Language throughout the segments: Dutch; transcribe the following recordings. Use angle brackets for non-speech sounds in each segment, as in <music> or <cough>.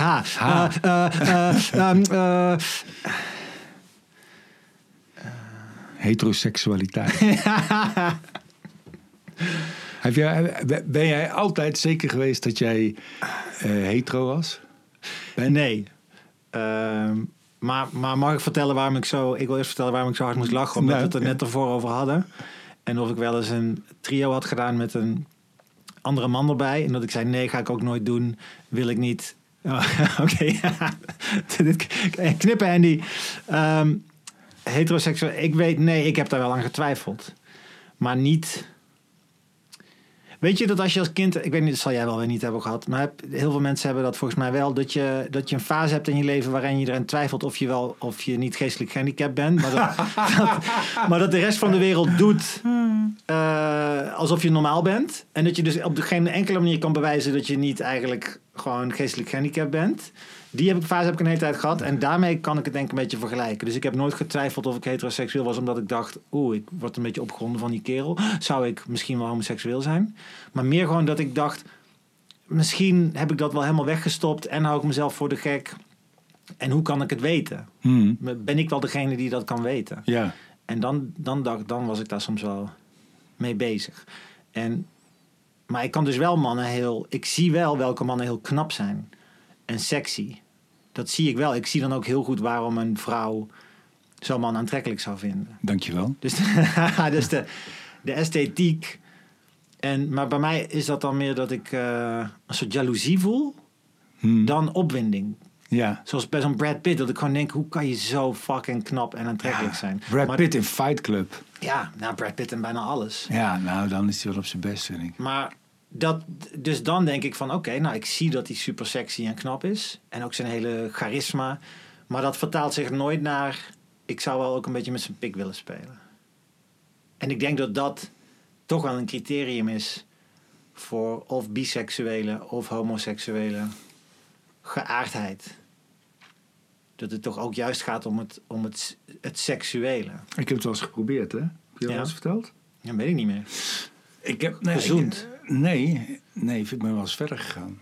Ha. Ha. Eh, eh, eh, ehm, eh, Heteroseksualiteit. <laughs> Heb jij, ben jij altijd zeker geweest dat jij hetero was? nee. Ehm, maar, maar mag ik vertellen waarom ik zo... Ik wil eerst vertellen waarom ik zo hard moest lachen. Omdat we het er net ervoor over hadden. En of ik wel eens een trio had gedaan met een andere man erbij. En dat ik zei, nee, ga ik ook nooit doen. Wil ik niet. <laughs> Oké, <laughs> knippen Andy. Ehm heteroseksueel. Ik weet, nee, ik heb daar wel aan getwijfeld. Maar niet... Weet je dat als je als kind, ik weet niet, dat zal jij wel weer niet hebben gehad, maar heb, heel veel mensen hebben dat volgens mij wel, dat je, dat je een fase hebt in je leven waarin je erin twijfelt of je wel, of je niet geestelijk gehandicapt bent, maar dat, <laughs> dat- maar dat de rest van de wereld doet eh, alsof je normaal bent. En dat je dus op geen enkele manier kan bewijzen dat je niet eigenlijk gewoon geestelijk gehandicapt bent. Die heb ik, fase heb ik een hele tijd gehad. En daarmee kan ik het denk ik een beetje vergelijken. Dus ik heb nooit getwijfeld of ik heteroseksueel was. Omdat ik dacht, oeh, ik word een beetje opgewonden van die kerel. Zou ik misschien wel homoseksueel zijn? Maar meer gewoon dat ik dacht, misschien heb ik dat wel helemaal weggestopt. En hou ik mezelf voor de gek. En hoe kan ik het weten? Hmm. Ben ik wel degene die dat kan weten? Ja. En dan, dan, dacht, dan was ik daar soms wel mee bezig. En, maar ik kan dus wel mannen heel... Ik zie wel welke mannen heel knap zijn. En sexy. Dat zie ik wel. Ik zie dan ook heel goed waarom een vrouw zo'n man aantrekkelijk zou vinden. Dankjewel. Dus, <laughs> dus de, de esthetiek. En, maar bij mij is dat dan meer dat ik eh, een soort jaloezie voel. Hmm. Dan opwinding. Ja. Zoals bij zo'n Brad Pitt. Dat ik gewoon denk, hoe kan je zo fucking knap en aantrekkelijk Ja. zijn? Brad Maar- Pitt in Fight Club. Ja, nou Brad Pitt en bijna alles. Ja, nou dan is hij wel op zijn best, vind ik. Maar dat, dus dan denk ik van oké, nou ik zie dat hij super sexy en knap is. En ook zijn hele charisma. Maar dat vertaalt zich nooit naar... Ik zou wel ook een beetje met zijn pik willen spelen. En ik denk dat dat toch wel een criterium is... voor of biseksuele of homoseksuele geaardheid. Dat het toch ook juist gaat om het, om het, het seksuele. Ik heb het wel eens geprobeerd, hè? Heb je dat Ja. wel eens verteld? Dat weet ik niet meer. Ik heb... Nee, Gezoend? Nee, nee, ik ben wel eens verder gegaan.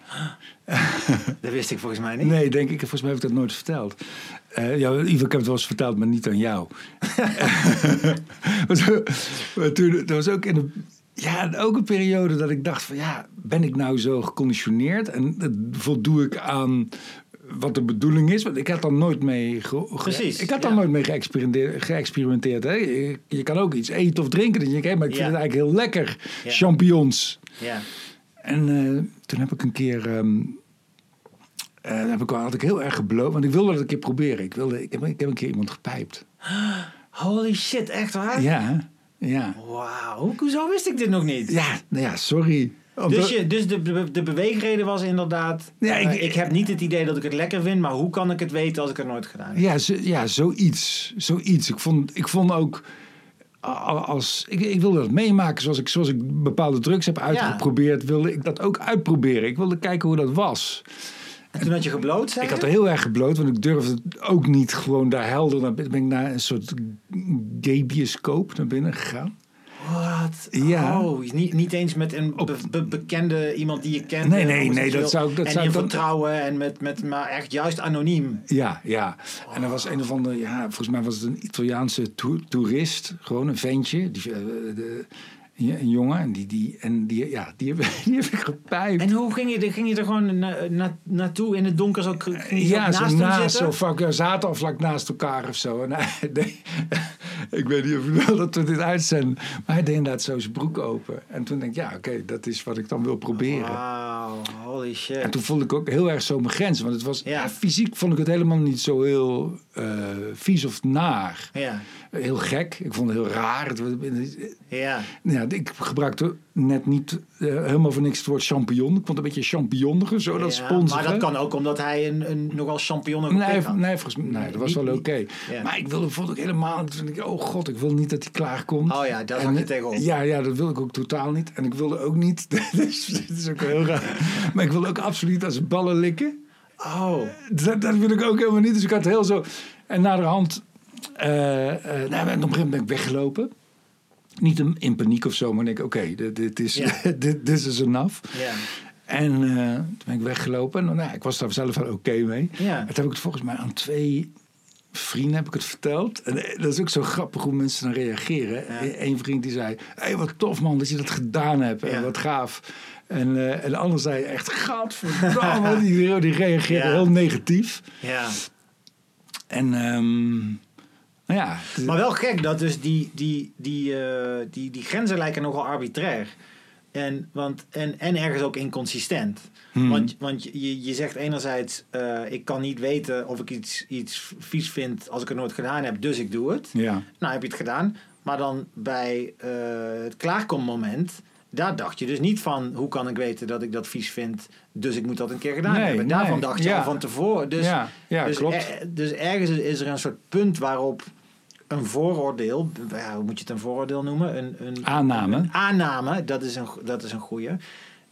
<laughs> Dat wist ik volgens mij niet. Nee, denk ik. Volgens mij heb ik dat nooit verteld. Eh ja, geval, ik heb het wel eens verteld, maar niet aan jou. <laughs> maar toen, dat was ook in een, ja, ook een periode dat ik dacht van, ja, ben ik nou zo geconditioneerd? En voldoe ik aan wat de bedoeling is? Want ik had daar nooit mee... ge- Precies, Ik had daar ja. nooit mee geëxperimenteerd. geëxperimenteerd hè? Je, je kan ook iets eten of drinken. Dan denk je, maar ik vind het eigenlijk heel lekker. Ja. Champignons. Ja. En eh, toen heb ik een keer. eh, heb ik, had ik heel erg gebloot, want ik wilde dat een keer proberen. Ik, wilde, ik, heb, ik heb een keer iemand gepijpt. <gasps> Holy shit, echt waar? Ja, ja. Wauw, hoe- hoezo wist ik dit nog niet? Ja, nou ja, sorry. Dus, je, dus de, de, de beweegreden was inderdaad... Ja, eh, ik- ik, heb niet het idee dat ik het lekker vind, maar hoe kan ik het weten als ik het nooit gedaan heb? Ja, zo, ja zoiets. zoiets. Ik, vond, ik vond ook. Als, ik, ik wilde dat meemaken zoals ik, zoals ik bepaalde drugs heb uitgeprobeerd, wilde ik dat ook uitproberen. Ik wilde kijken hoe dat was. En toen had je gebloot, zei Ik had er heel erg gebloot, want ik durfde ook niet gewoon daar helder. Dan ben ik naar een soort gay bioscoop naar binnen gegaan. Wat? Ja. Oh, niet, niet eens met een be- be- bekende iemand die je kent. Nee, nee, nee, dat zou ik- dat en zou in vertrouwen en met, met, maar echt juist anoniem. Ja, ja. En er was een of andere, ja, volgens mij was het een Italiaanse toer- toerist, gewoon een ventje, die, eh, de, een jongen, en die, die, en die, ja, die, heb, <laughs> die heb ik gepijpt. En hoe ging je, ging je er gewoon na, na, naartoe in het donker? Zo, ging je zo ja, naast zo naast, zo vlak, zaten al vlak naast elkaar of zo. En <laughs> nee, ik weet niet of je wil dat we dit uitzenden, maar hij deed inderdaad zo zijn broek open. En toen denk ik, ja, oké, dat is wat ik dan wil proberen. Wauw, holy shit. En toen voelde ik ook heel erg zo mijn grens. Want het was, Ja. ja. fysiek vond ik het helemaal niet zo heel eh, vies of naar. Ja, Heel gek. Ik vond het heel raar. Ja. ja, ik gebruikte net niet eh, helemaal voor niks het woord champignon. Ik vond het een beetje champignonige, zo dat Ja. Maar dat kan ook omdat hij een, een nogal champignon Nee, nee, volgens mij, nee, dat was Niet- wel oké. ja. Maar ik wilde bijvoorbeeld ook helemaal... Toen dacht ik, oh god, ik wil niet dat hij klaarkomt. Oh ja, daar zag En, je tegenop. Ja, ja, dat wil ik ook totaal niet. En ik wilde ook niet... <laughs> Dit is, ook heel raar. Maar ik wilde ook absoluut als ballen likken. Oh, Dat, dat wil ik ook helemaal niet. Dus ik had heel zo... En naderhand... eh eh nou, op een gegeven moment ben ik weggelopen. Niet in, paniek of zo, maar denk ik, oké, dit, dit is Ja. <laughs> dit is enough. ja. En eh, toen ben ik weggelopen. En nou, ja, ik was daar zelf wel oké mee. Ja. En toen heb ik het volgens mij aan twee vrienden heb ik het verteld. En eh, dat is ook zo grappig hoe mensen dan reageren. Ja. Eén vriend die zei, hey, wat tof man dat je dat gedaan hebt. En wat gaaf. En, eh, en de ander zei echt, <laughs> gadverdamme. die, die reageerde heel negatief. Ja. En ehm, nou ja. het- Maar wel gek dat dus die, die, die, eh, die, die grenzen lijken nogal arbitrair. En, want, en, en ergens ook inconsistent. Hmm. Want, want je, je zegt enerzijds, eh, ik kan niet weten of ik iets, iets vies vind als ik het nooit gedaan heb, dus ik doe het. ja. Nou heb je het gedaan. Maar dan bij eh, het klaarkommoment, daar dacht je dus niet van, hoe kan ik weten dat ik dat vies vind, dus ik moet dat een keer gedaan Nee, hebben. Daarvan nee, dacht je ja. al van tevoren. Dus, ja, ja dus, klopt. er- dus ergens is er een soort punt waarop een vooroordeel, ja, hoe moet je het een vooroordeel noemen? Een, een Aanname. Een aanname, dat is een, dat is een goede.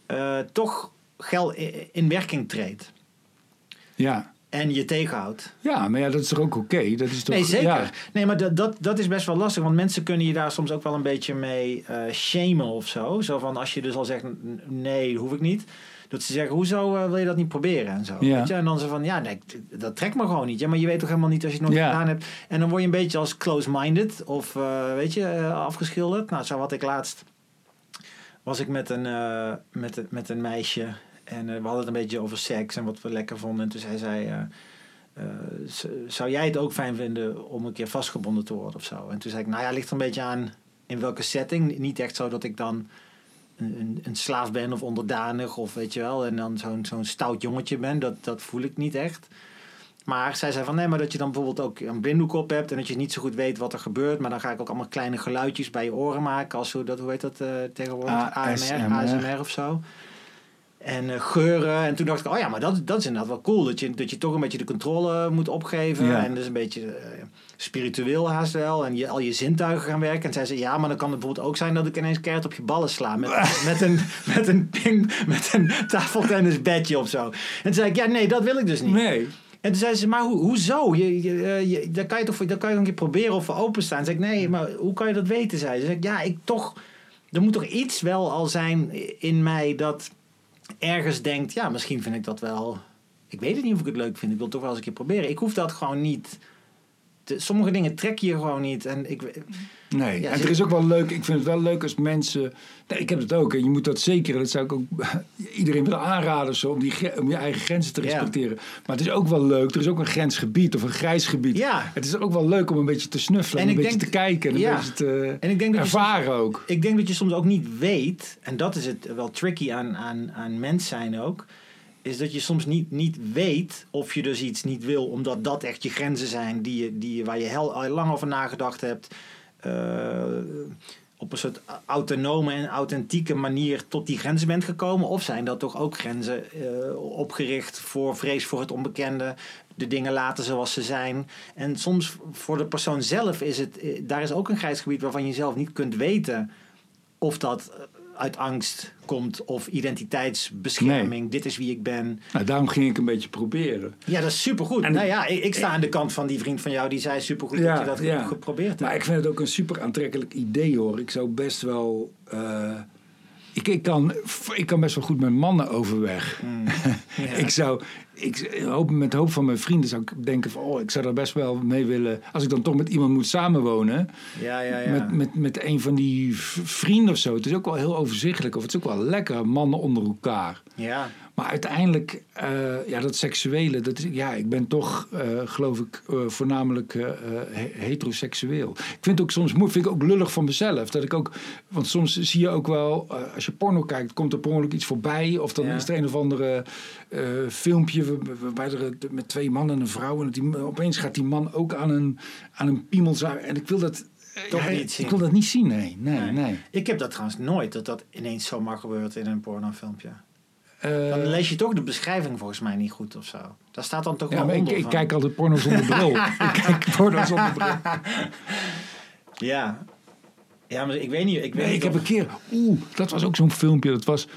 eh, toch gel in in werking treedt ja. en je tegenhoudt. ja, maar ja, dat is toch ook oké? Dat is toch, Nee, zeker. Ja, Nee, maar dat, dat, dat is best wel lastig. Want mensen kunnen je daar soms ook wel een beetje mee eh shamen of zo. Zo van als je dus al zegt, "N- nee, hoef ik niet. Dat ze zeggen, hoezo eh, wil je dat niet proberen en zo. Ja. Weet je? En dan ze van, ja, nee, dat trekt me gewoon niet. Ja, maar je weet toch helemaal niet als je het nog Ja. gedaan hebt. En dan word je een beetje als close-minded of, eh, weet je, eh, afgeschilderd. Nou, zo had ik laatst, was ik met een, met, met een meisje. En we hadden het een beetje over seks en wat we lekker vonden. En toen zei zij... zou jij het ook fijn vinden om een keer vastgebonden te worden of zo? En toen zei ik, nou ja, ligt er een beetje aan in welke setting. Niet echt zo dat ik dan een, een, slaaf ben of onderdanig of weet je wel. En dan zo'n zo'n stout jongetje ben. Dat, dat voel ik niet echt. Maar zij zei van nee, maar dat je dan bijvoorbeeld ook een blinddoek op hebt en dat je niet zo goed weet wat er gebeurt. Maar dan ga ik ook allemaal kleine geluidjes bij je oren maken. Als zo, dat, hoe heet dat eh, tegenwoordig? ASMR. ASMR, ASMR of zo. En eh, geuren. En toen dacht ik, oh ja, maar dat, dat is inderdaad wel cool. Dat je, dat je toch een beetje de controle moet opgeven. Ja. En dus een beetje eh, spiritueel haast wel. En je, al je zintuigen gaan werken. En zei ze, ja, maar dan kan het bijvoorbeeld ook zijn dat ik ineens keihard op je ballen sla. Met, <laughs> met, een, met een ping, met een tafeltennisbedje of zo. En toen zei ik, ja, nee, dat wil ik dus niet. Nee. En toen zei ze, maar ho- hoezo? Je, je, eh, je, dan kan je toch dan kan je nog een keer proberen of voor openstaan. Toen zei ik, nee, maar hoe kan je dat weten? Zei ze. Zei ik, ja, ik toch... Er moet toch iets wel al zijn in mij dat ergens denkt... Ja, misschien vind ik dat wel... Ik weet het niet of ik het leuk vind. Ik wil het toch wel eens een keer proberen. Ik hoef dat gewoon niet... sommige dingen trek je gewoon niet. En ik, Nee, Ja, en er is ook wel leuk. Ik vind het wel leuk als mensen. Nee, ik heb het ook. En je moet dat zeker. Dat zou ik ook <laughs> iedereen willen aanraden. Zo, om, die, om je eigen grenzen te Ja. respecteren. Maar het is ook wel leuk. Er is ook een grensgebied of een grijs gebied. Ja. Het is ook wel leuk om een beetje te snuffelen. En En een beetje denk- te kijken. En een beetje te en ik denk dat soms- ervaren ook. Ik denk dat je soms ook niet weet, en dat is het wel tricky aan, aan, aan mens zijn ook, is dat je soms niet, niet weet of je dus iets niet wil, omdat dat echt je grenzen zijn die je, die waar je heel al lang over nagedacht hebt. eh, op een soort autonome en authentieke manier tot die grenzen bent gekomen? Of zijn dat toch ook grenzen eh, opgericht voor vrees voor het onbekende? De dingen laten zoals ze zijn. En soms voor de persoon zelf is het, eh, daar is ook een grijs gebied waarvan je zelf niet kunt weten of dat uit angst komt of identiteitsbescherming. Dit is wie ik ben. Nou, daarom ging ik een beetje proberen. Ja, dat is supergoed. En- nou ja, ik, ik sta aan de kant van die vriend van jou die zei supergoed Ja, dat je dat ja. ge- geprobeerd hebt. Maar ik vind het ook een super aantrekkelijk idee hoor. Ik zou best wel. eh, ik, ik, kan, ik kan best wel goed met mannen overweg. Mm. <laughs> Ja. ik zou, ik, hoop, met hoop van mijn vrienden zou ik denken van, oh, ik zou daar best wel mee willen. Als ik dan toch met iemand moet samenwonen, ja, ja, ja. met, met, met een van die vrienden of zo. Het is ook wel heel overzichtelijk, of het is ook wel lekker, mannen onder elkaar. ja. Maar uiteindelijk, eh, ja, dat seksuele, dat ja, ik ben toch, eh, geloof ik, eh, voornamelijk he- heteroseksueel. Ik vind het ook soms vind ik ook lullig van mezelf. Dat ik ook, want soms zie je ook wel, als je porno kijkt, komt er per ongeluk iets voorbij. Of dan Ja. is er een of andere filmpje waar- waarbij er met twee mannen en een vrouw. En dat die, opeens gaat die man ook aan een, aan een piemel. En ik wil dat. Toch ja, niet zien. Ik wil dat niet zien, nee. Nee, nee. Nee. Ik heb dat trouwens nooit, dat dat ineens zomaar gebeurt in een pornofilmpje. Eh, Dan lees je toch de beschrijving volgens mij niet goed of zo. Daar staat dan toch ja, wel maar ik, onder ik van. kijk altijd porno zonder <laughs> bril. ik kijk porno zonder bril. <laughs> Ja. Ja, maar ik weet niet. Ik, weet Nee, ik heb een keer. Oeh, dat was ook zo'n filmpje. Dat was.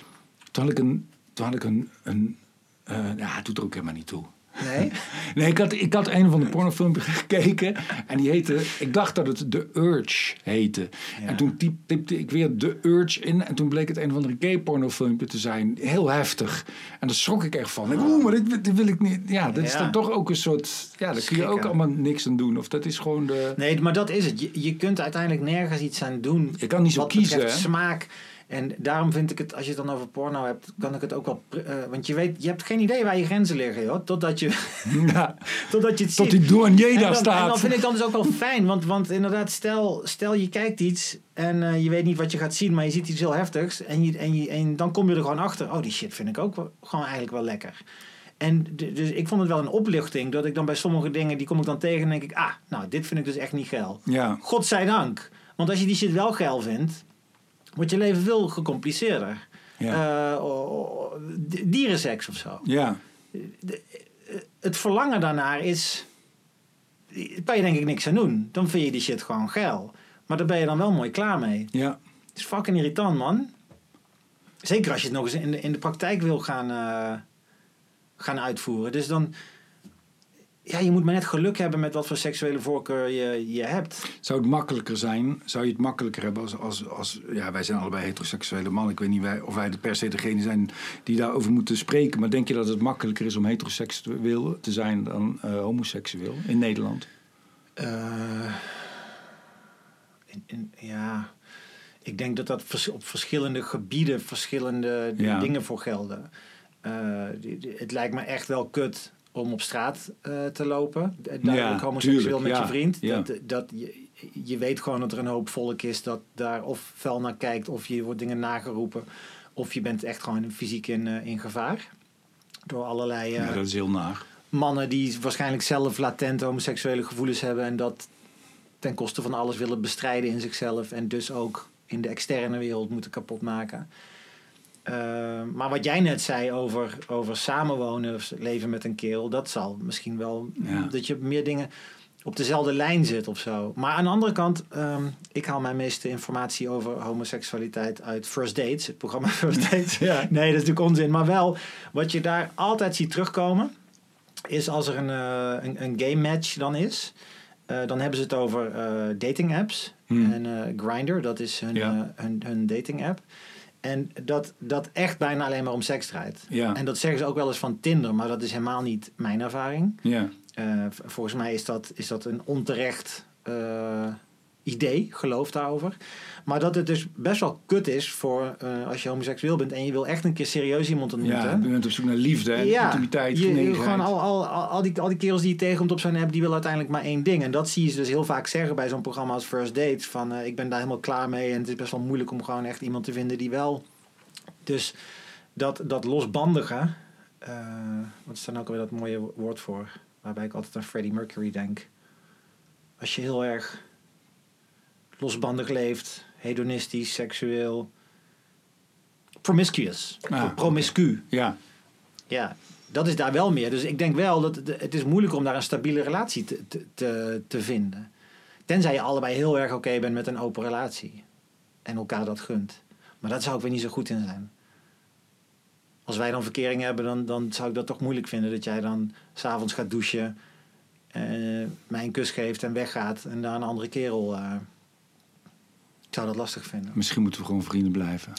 Toen had ik een. Toen had ik een. een eh, ja, het doet er ook helemaal niet toe. Nee? <laughs> Nee, ik had, ik had een van de pornofilmpjes gekeken. En die heette... Ik dacht dat het The Urge heette. Ja. En toen typ- tipte ik weer The Urge in. En toen bleek het een van de gay pornofilmpje te zijn. Heel heftig. En daar schrok ik echt van. Oeh, maar dit, dit wil ik niet... Ja, dat is dan toch ook een soort... Ja, daar kun je ook allemaal niks aan doen. Of dat is gewoon de... Nee, maar dat is het. Je, je kunt uiteindelijk nergens iets aan doen. Je kan niet zo wat kiezen, smaak. En daarom vind ik het, als je het dan over porno hebt, kan ik het ook wel. eh, want je weet, je hebt geen idee waar je grenzen liggen, joh. Totdat je, Ja, <laughs> totdat je het tot die douanier daar dan, en staat. dan vind ik dan dus ook wel fijn, want, want inderdaad, stel, stel je kijkt iets en eh, je weet niet wat je gaat zien, maar je ziet iets heel heftigs en, je, en, je, en dan kom je er gewoon achter, oh die shit vind ik ook wel, gewoon eigenlijk wel lekker. En dus ik vond het wel een oplichting dat ik dan bij sommige dingen, die kom ik dan tegen en denk ik, ah, nou dit vind ik dus echt niet geil. Ja, Godzijdank. Want als je die shit wel geil vindt, wordt je leven veel gecompliceerder. ja, Eh, dierenseks of zo. ja. Het verlangen daarnaar is... Daar kan je denk ik niks aan doen. Dan vind je die shit gewoon geil. Maar daar ben je dan wel mooi klaar mee. ja. Het is fucking irritant, man. Zeker als je het nog eens in de, in de praktijk wil gaan, eh, gaan uitvoeren. Dus dan... Ja, je moet maar net geluk hebben met wat voor seksuele voorkeur je, je hebt. Zou het makkelijker zijn? Zou je het makkelijker hebben als, als, als ja, wij zijn allebei heteroseksuele mannen. Ik weet niet wij, of wij per se degene zijn die daarover moeten spreken. Maar denk je dat het makkelijker is om heteroseksueel te zijn dan eh, homoseksueel in Nederland? Eh, in- in- ja, ik denk dat dat vers- op verschillende gebieden verschillende Ja. dingen voor gelden. Eh, het lijkt me echt wel kut om op straat eh, te lopen. D- Duidelijk Ja, homoseksueel tuurlijk, met ja, je vriend. ja. Dat, dat, je, je weet gewoon dat er een hoop volk is dat daar of fel naar kijkt... of je wordt dingen nageroepen... of je bent echt gewoon fysiek in, eh, in gevaar. Door allerlei... eh, ja, dat is heel naar. mannen die waarschijnlijk zelf latent homoseksuele gevoelens hebben en dat ten koste van alles willen bestrijden in zichzelf en dus ook in de externe wereld moeten kapotmaken. Eh, maar wat jij net zei over, over samenwonen of leven met een kerel, dat zal misschien wel Ja. dat je meer dingen op dezelfde lijn zit of zo. Maar aan de andere kant, ehm, ik haal mijn meeste informatie over homoseksualiteit uit First Dates, het programma <laughs> First Dates. Ja. Nee, dat is natuurlijk onzin. Maar wel, wat je daar altijd ziet terugkomen, is als er een, eh, een, een game match dan is. eh, dan hebben ze het over dating apps. Hmm. En Grindr, dat is hun, Ja. hun, hun dating app. En dat, dat echt bijna alleen maar om seks draait. Ja. En dat zeggen ze ook wel eens van Tinder, maar dat is helemaal niet mijn ervaring. Ja, Eh, volgens mij is dat, is dat een onterecht eh, idee, geloof daarover. Maar dat het dus best wel kut is voor eh, als je homoseksueel bent en je wil echt een keer serieus iemand ontmoeten. ja, je bent op zoek naar liefde, en intimiteit, je, gewoon al, al, al, die, al die kerels die je tegenkomt op zo'n app, die willen uiteindelijk maar één ding. En dat zie je ze dus heel vaak zeggen bij zo'n programma als First Dates. Van eh, ik ben daar helemaal klaar mee en het is best wel moeilijk om gewoon echt iemand te vinden die wel. Dus dat, dat losbandige, eh, wat is daar nou ook weer dat mooie woord voor? Waarbij ik altijd aan Freddie Mercury denk. Als je heel erg losbandig leeft, hedonistisch, seksueel, promiscuous, Ah, promiscu. Ja, Ja, dat is daar wel meer. Dus ik denk wel dat het, het is moeilijk om daar een stabiele relatie te, te, te, vinden. Tenzij je allebei heel erg oké bent met een open relatie. En elkaar dat gunt. Maar dat zou ik weer niet zo goed in zijn. Als wij dan verkering hebben, dan, dan zou ik dat toch moeilijk vinden. Dat jij dan s'avonds gaat douchen, eh, mij een kus geeft en weggaat. En daar een andere kerel... eh, ik zou dat lastig vinden. misschien moeten we gewoon vrienden blijven. <laughs>